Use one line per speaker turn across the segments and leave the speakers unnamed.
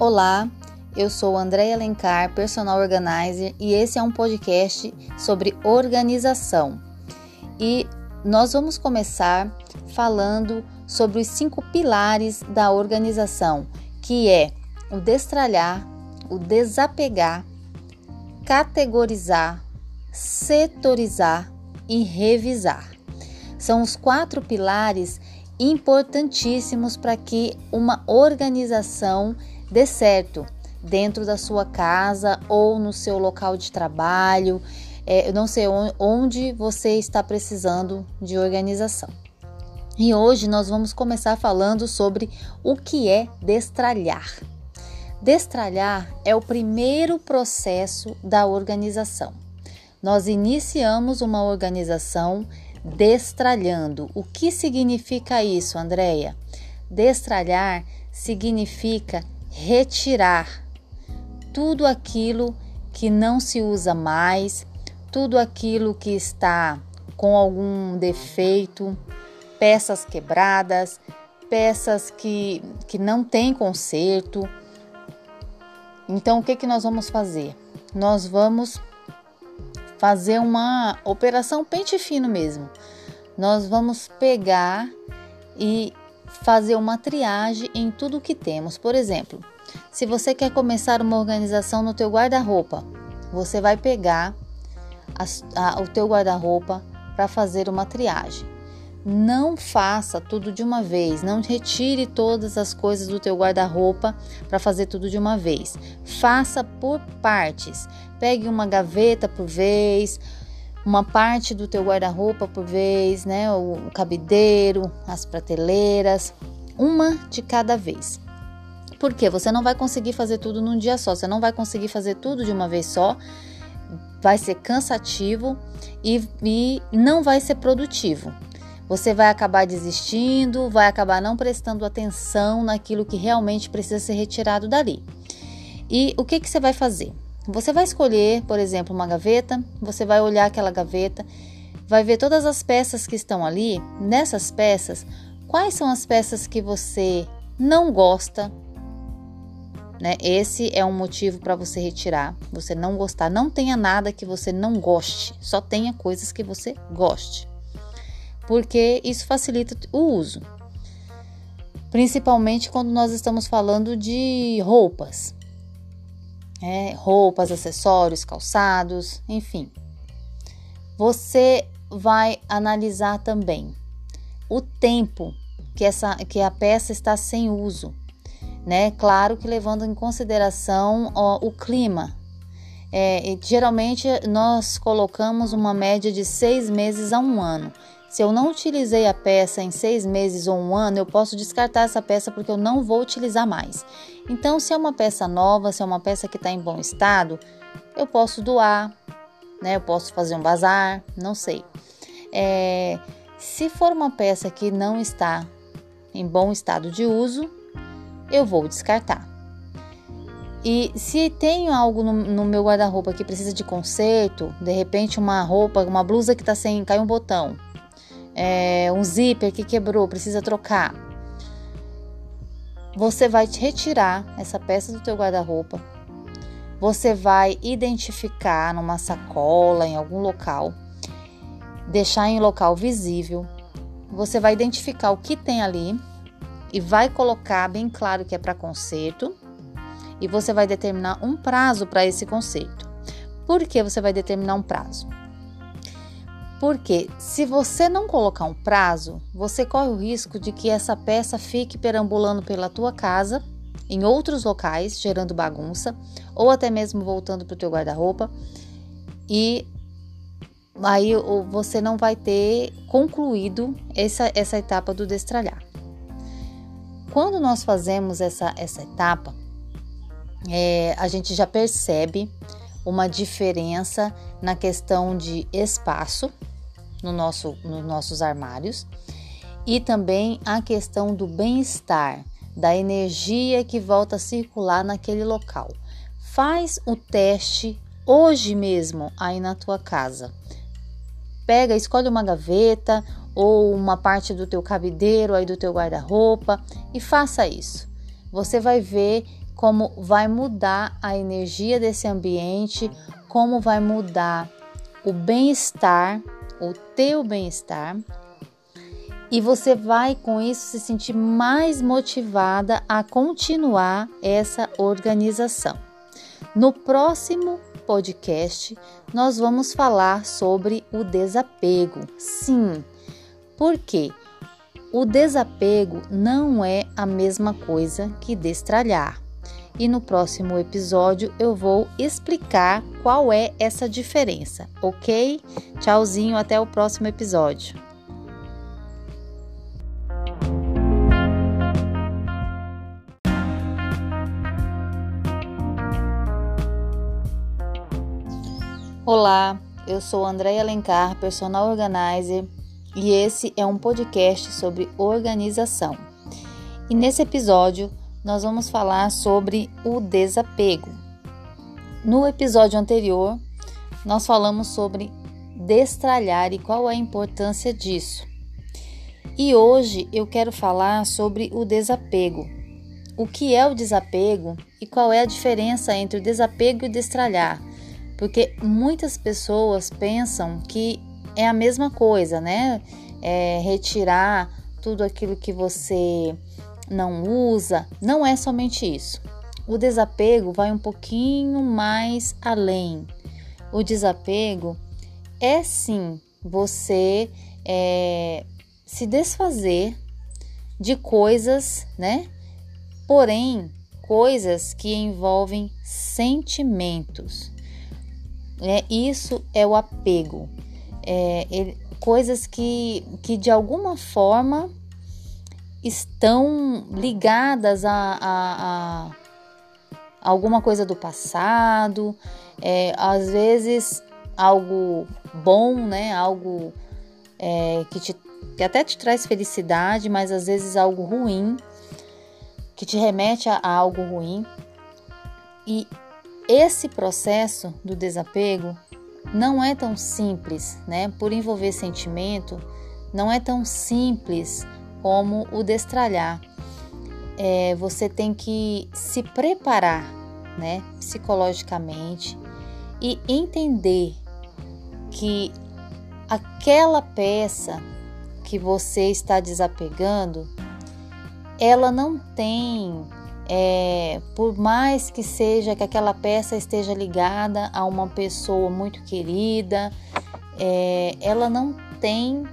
Olá, eu sou Andréia Alencar, personal organizer, e esse é um podcast sobre organização. E nós vamos começar falando sobre os cinco pilares da organização, que é o destralhar, o desapegar, categorizar, setorizar e revisar. São os quatro pilares importantíssimos para que uma organização dê certo dentro da sua casa ou no seu local de trabalho. É, eu não sei onde você está precisando de organização. E hoje nós vamos começar falando sobre o que é destralhar. Destralhar é o primeiro processo da organização. Nós iniciamos uma organização destralhando. O que significa isso, Andreia? Destralhar significa retirar tudo aquilo que não se usa mais, tudo aquilo que está com algum defeito, peças quebradas, peças que, que não têm conserto. Então, o que, que nós vamos fazer? Nós vamos fazer uma operação pente fino mesmo. Nós vamos pegar e fazer uma triagem em tudo que temos. Por exemplo, se você quer começar uma organização no teu guarda-roupa, você vai pegar a, a, o teu guarda-roupa para fazer uma triagem. Não faça tudo de uma vez, não retire todas as coisas do teu guarda-roupa para fazer tudo de uma vez. Faça por partes. Pegue uma gaveta por vez, uma parte do teu guarda-roupa por vez, né? O, cabideiro, as prateleiras, uma de cada vez. Porque você não vai conseguir fazer tudo num dia só, você não vai conseguir fazer tudo de uma vez só, vai ser cansativo e, e não vai ser produtivo. Você vai acabar desistindo, vai acabar não prestando atenção naquilo que realmente precisa ser retirado dali. E o que, que você vai fazer? Você vai escolher, por exemplo, uma gaveta, você vai olhar aquela gaveta, vai ver todas as peças que estão ali. Nessas peças, quais são as peças que você não gosta? Né? Esse é um motivo para você retirar, você não gostar. Não tenha nada que você não goste, só tenha coisas que você goste porque isso facilita o uso. Principalmente quando nós estamos falando de roupas. É, roupas, acessórios, calçados, enfim. Você vai analisar também o tempo que, essa, que a peça está sem uso. Né? Claro que levando em consideração ó, o clima. É, geralmente nós colocamos uma média de seis meses a um ano. Se eu não utilizei a peça em seis meses ou um ano, eu posso descartar essa peça porque eu não vou utilizar mais. Então, se é uma peça nova, se é uma peça que está em bom estado, eu posso doar, né? Eu posso fazer um bazar, não sei. É, se for uma peça que não está em bom estado de uso, eu vou descartar. E se tenho algo no, no meu guarda-roupa que precisa de conserto, de repente uma roupa, uma blusa que está sem, cai um botão, é, um zíper que quebrou, precisa trocar. Você vai retirar essa peça do teu guarda-roupa. Você vai identificar numa sacola, em algum local, deixar em local visível. Você vai identificar o que tem ali e vai colocar bem claro que é para conserto. E você vai determinar um prazo para esse conserto. Por que você vai determinar um prazo? Porque se você não colocar um prazo, você corre o risco de que essa peça fique perambulando pela tua casa, em outros locais, gerando bagunça, ou até mesmo voltando para o teu guarda-roupa, e aí você não vai ter concluído essa, essa etapa do destralhar. Quando nós fazemos essa, essa etapa, é, a gente já percebe uma diferença na questão de espaço, no nosso, nos nossos armários e também a questão do bem-estar, da energia que volta a circular naquele local. Faz o teste hoje mesmo aí na tua casa. Pega, escolhe uma gaveta ou uma parte do teu cabideiro aí do teu guarda-roupa e faça isso. Você vai ver como vai mudar a energia desse ambiente, como vai mudar o bem-estar, o teu bem-estar. E você vai com isso se sentir mais motivada a continuar essa organização. No próximo podcast, nós vamos falar sobre o desapego. Sim, porque o desapego não é a mesma coisa que destralhar. E no próximo episódio eu vou explicar qual é essa diferença, ok? Tchauzinho, até o próximo episódio. Olá, eu sou Andréia Alencar, personal organizer, e esse é um podcast sobre organização. E nesse episódio nós vamos falar sobre o desapego. No episódio anterior, nós falamos sobre destralhar e qual é a importância disso. E hoje eu quero falar sobre o desapego. O que é o desapego e qual é a diferença entre o desapego e o destralhar? porque muitas pessoas pensam que é a mesma coisa, né? É retirar tudo aquilo que você não usa. Não é somente isso. O desapego vai um pouquinho mais além. O desapego é sim você é, se desfazer de coisas, né? Porém, coisas que envolvem sentimentos. É, isso é o apego. É, ele, coisas que, que de alguma forma estão ligadas a, a, a alguma coisa do passado, é, às vezes algo bom, né? Algo é, que, te, que até te traz felicidade, mas às vezes algo ruim, que te remete a, a algo ruim. E esse processo do desapego não é tão simples, né? Por envolver sentimento, não é tão simples como o destralhar. É, você tem que se preparar, né, psicologicamente e entender que aquela peça que você está desapegando, ela não tem é, por mais que seja que aquela peça esteja ligada a uma pessoa muito querida, é, ela não tem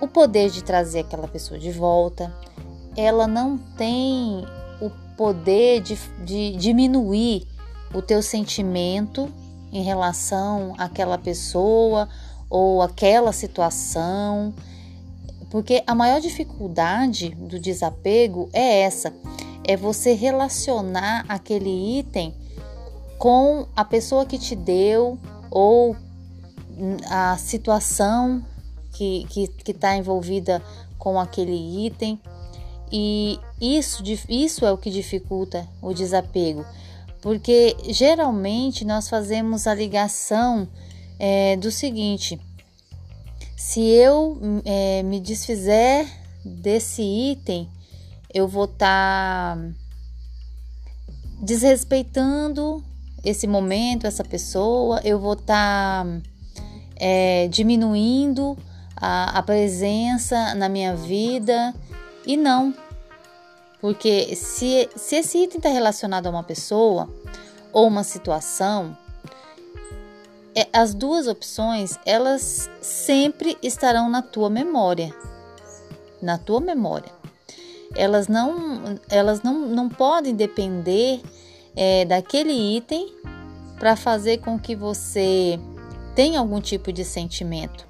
o poder de trazer aquela pessoa de volta, ela não tem o poder de, de diminuir o teu sentimento em relação àquela pessoa ou aquela situação, porque a maior dificuldade do desapego é essa é você relacionar aquele item com a pessoa que te deu ou a situação que está envolvida com aquele item. E isso, isso é o que dificulta o desapego, porque geralmente nós fazemos a ligação é, do seguinte: se eu é, me desfizer desse item, eu vou estar tá desrespeitando esse momento, essa pessoa, eu vou estar tá, é, diminuindo a, a presença na minha vida e não, porque se, se esse item está relacionado a uma pessoa ou uma situação, é, as duas opções elas sempre estarão na tua memória, na tua memória. Elas não, elas não, não podem depender é, daquele item para fazer com que você tenha algum tipo de sentimento.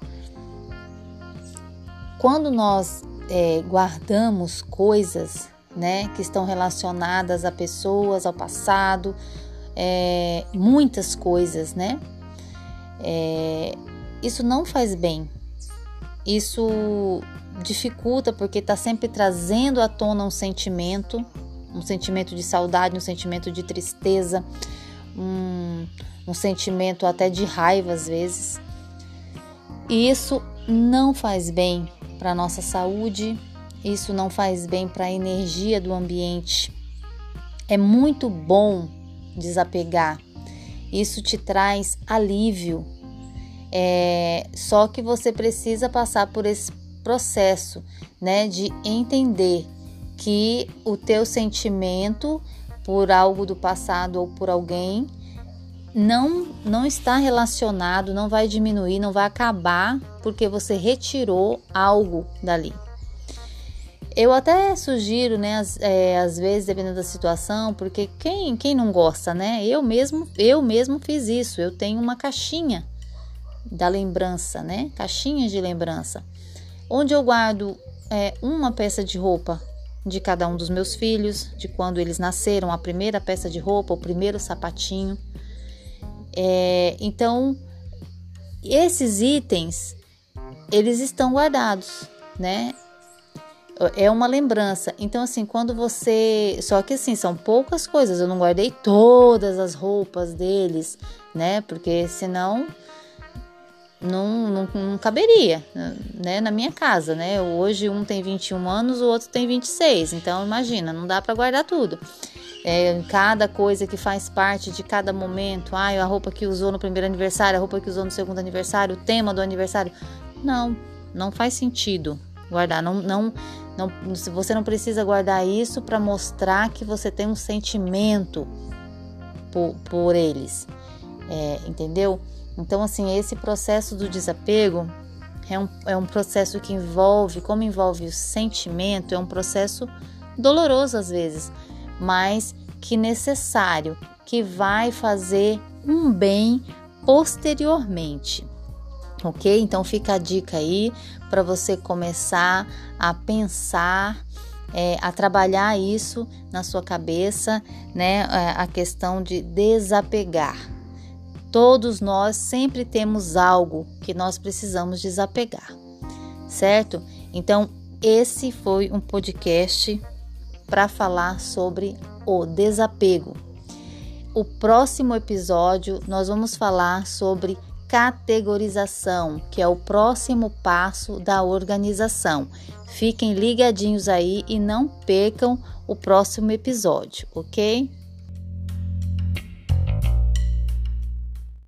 Quando nós é, guardamos coisas né, que estão relacionadas a pessoas, ao passado, é, muitas coisas, né? É, isso não faz bem. Isso dificulta porque está sempre trazendo à tona um sentimento, um sentimento de saudade, um sentimento de tristeza, um, um sentimento até de raiva às vezes. E isso não faz bem para a nossa saúde, isso não faz bem para a energia do ambiente. É muito bom desapegar. Isso te traz alívio. É, só que você precisa passar por esse processo, né, de entender que o teu sentimento por algo do passado ou por alguém não não está relacionado, não vai diminuir, não vai acabar porque você retirou algo dali. Eu até sugiro, né, às, é, às vezes, dependendo da situação, porque quem, quem não gosta, né? Eu mesmo, eu mesmo fiz isso. Eu tenho uma caixinha da lembrança, né? Caixinha de lembrança, onde eu guardo é, uma peça de roupa de cada um dos meus filhos, de quando eles nasceram, a primeira peça de roupa, o primeiro sapatinho. É, então, esses itens, eles estão guardados, né? é uma lembrança. Então, assim, quando você. Só que, assim, são poucas coisas. Eu não guardei todas as roupas deles, né? Porque senão. Não, não, não caberia, né? Na minha casa, né? Hoje um tem 21 anos, o outro tem 26. Então, imagina, não dá para guardar tudo. É, cada coisa que faz parte de cada momento. Ah, a roupa que usou no primeiro aniversário, a roupa que usou no segundo aniversário, o tema do aniversário. Não, não faz sentido guardar. Não, não, não, você não precisa guardar isso para mostrar que você tem um sentimento por, por eles, é, entendeu? Então, assim, esse processo do desapego é um, é um processo que envolve, como envolve o sentimento, é um processo doloroso às vezes, mas que necessário, que vai fazer um bem posteriormente ok? Então fica a dica aí para você começar a pensar, é, a trabalhar isso na sua cabeça, né? É, a questão de desapegar. Todos nós sempre temos algo que nós precisamos desapegar, certo? Então, esse foi um podcast para falar sobre o desapego. O próximo episódio nós vamos falar sobre categorização, que é o próximo passo da organização. Fiquem ligadinhos aí e não percam o próximo episódio, ok?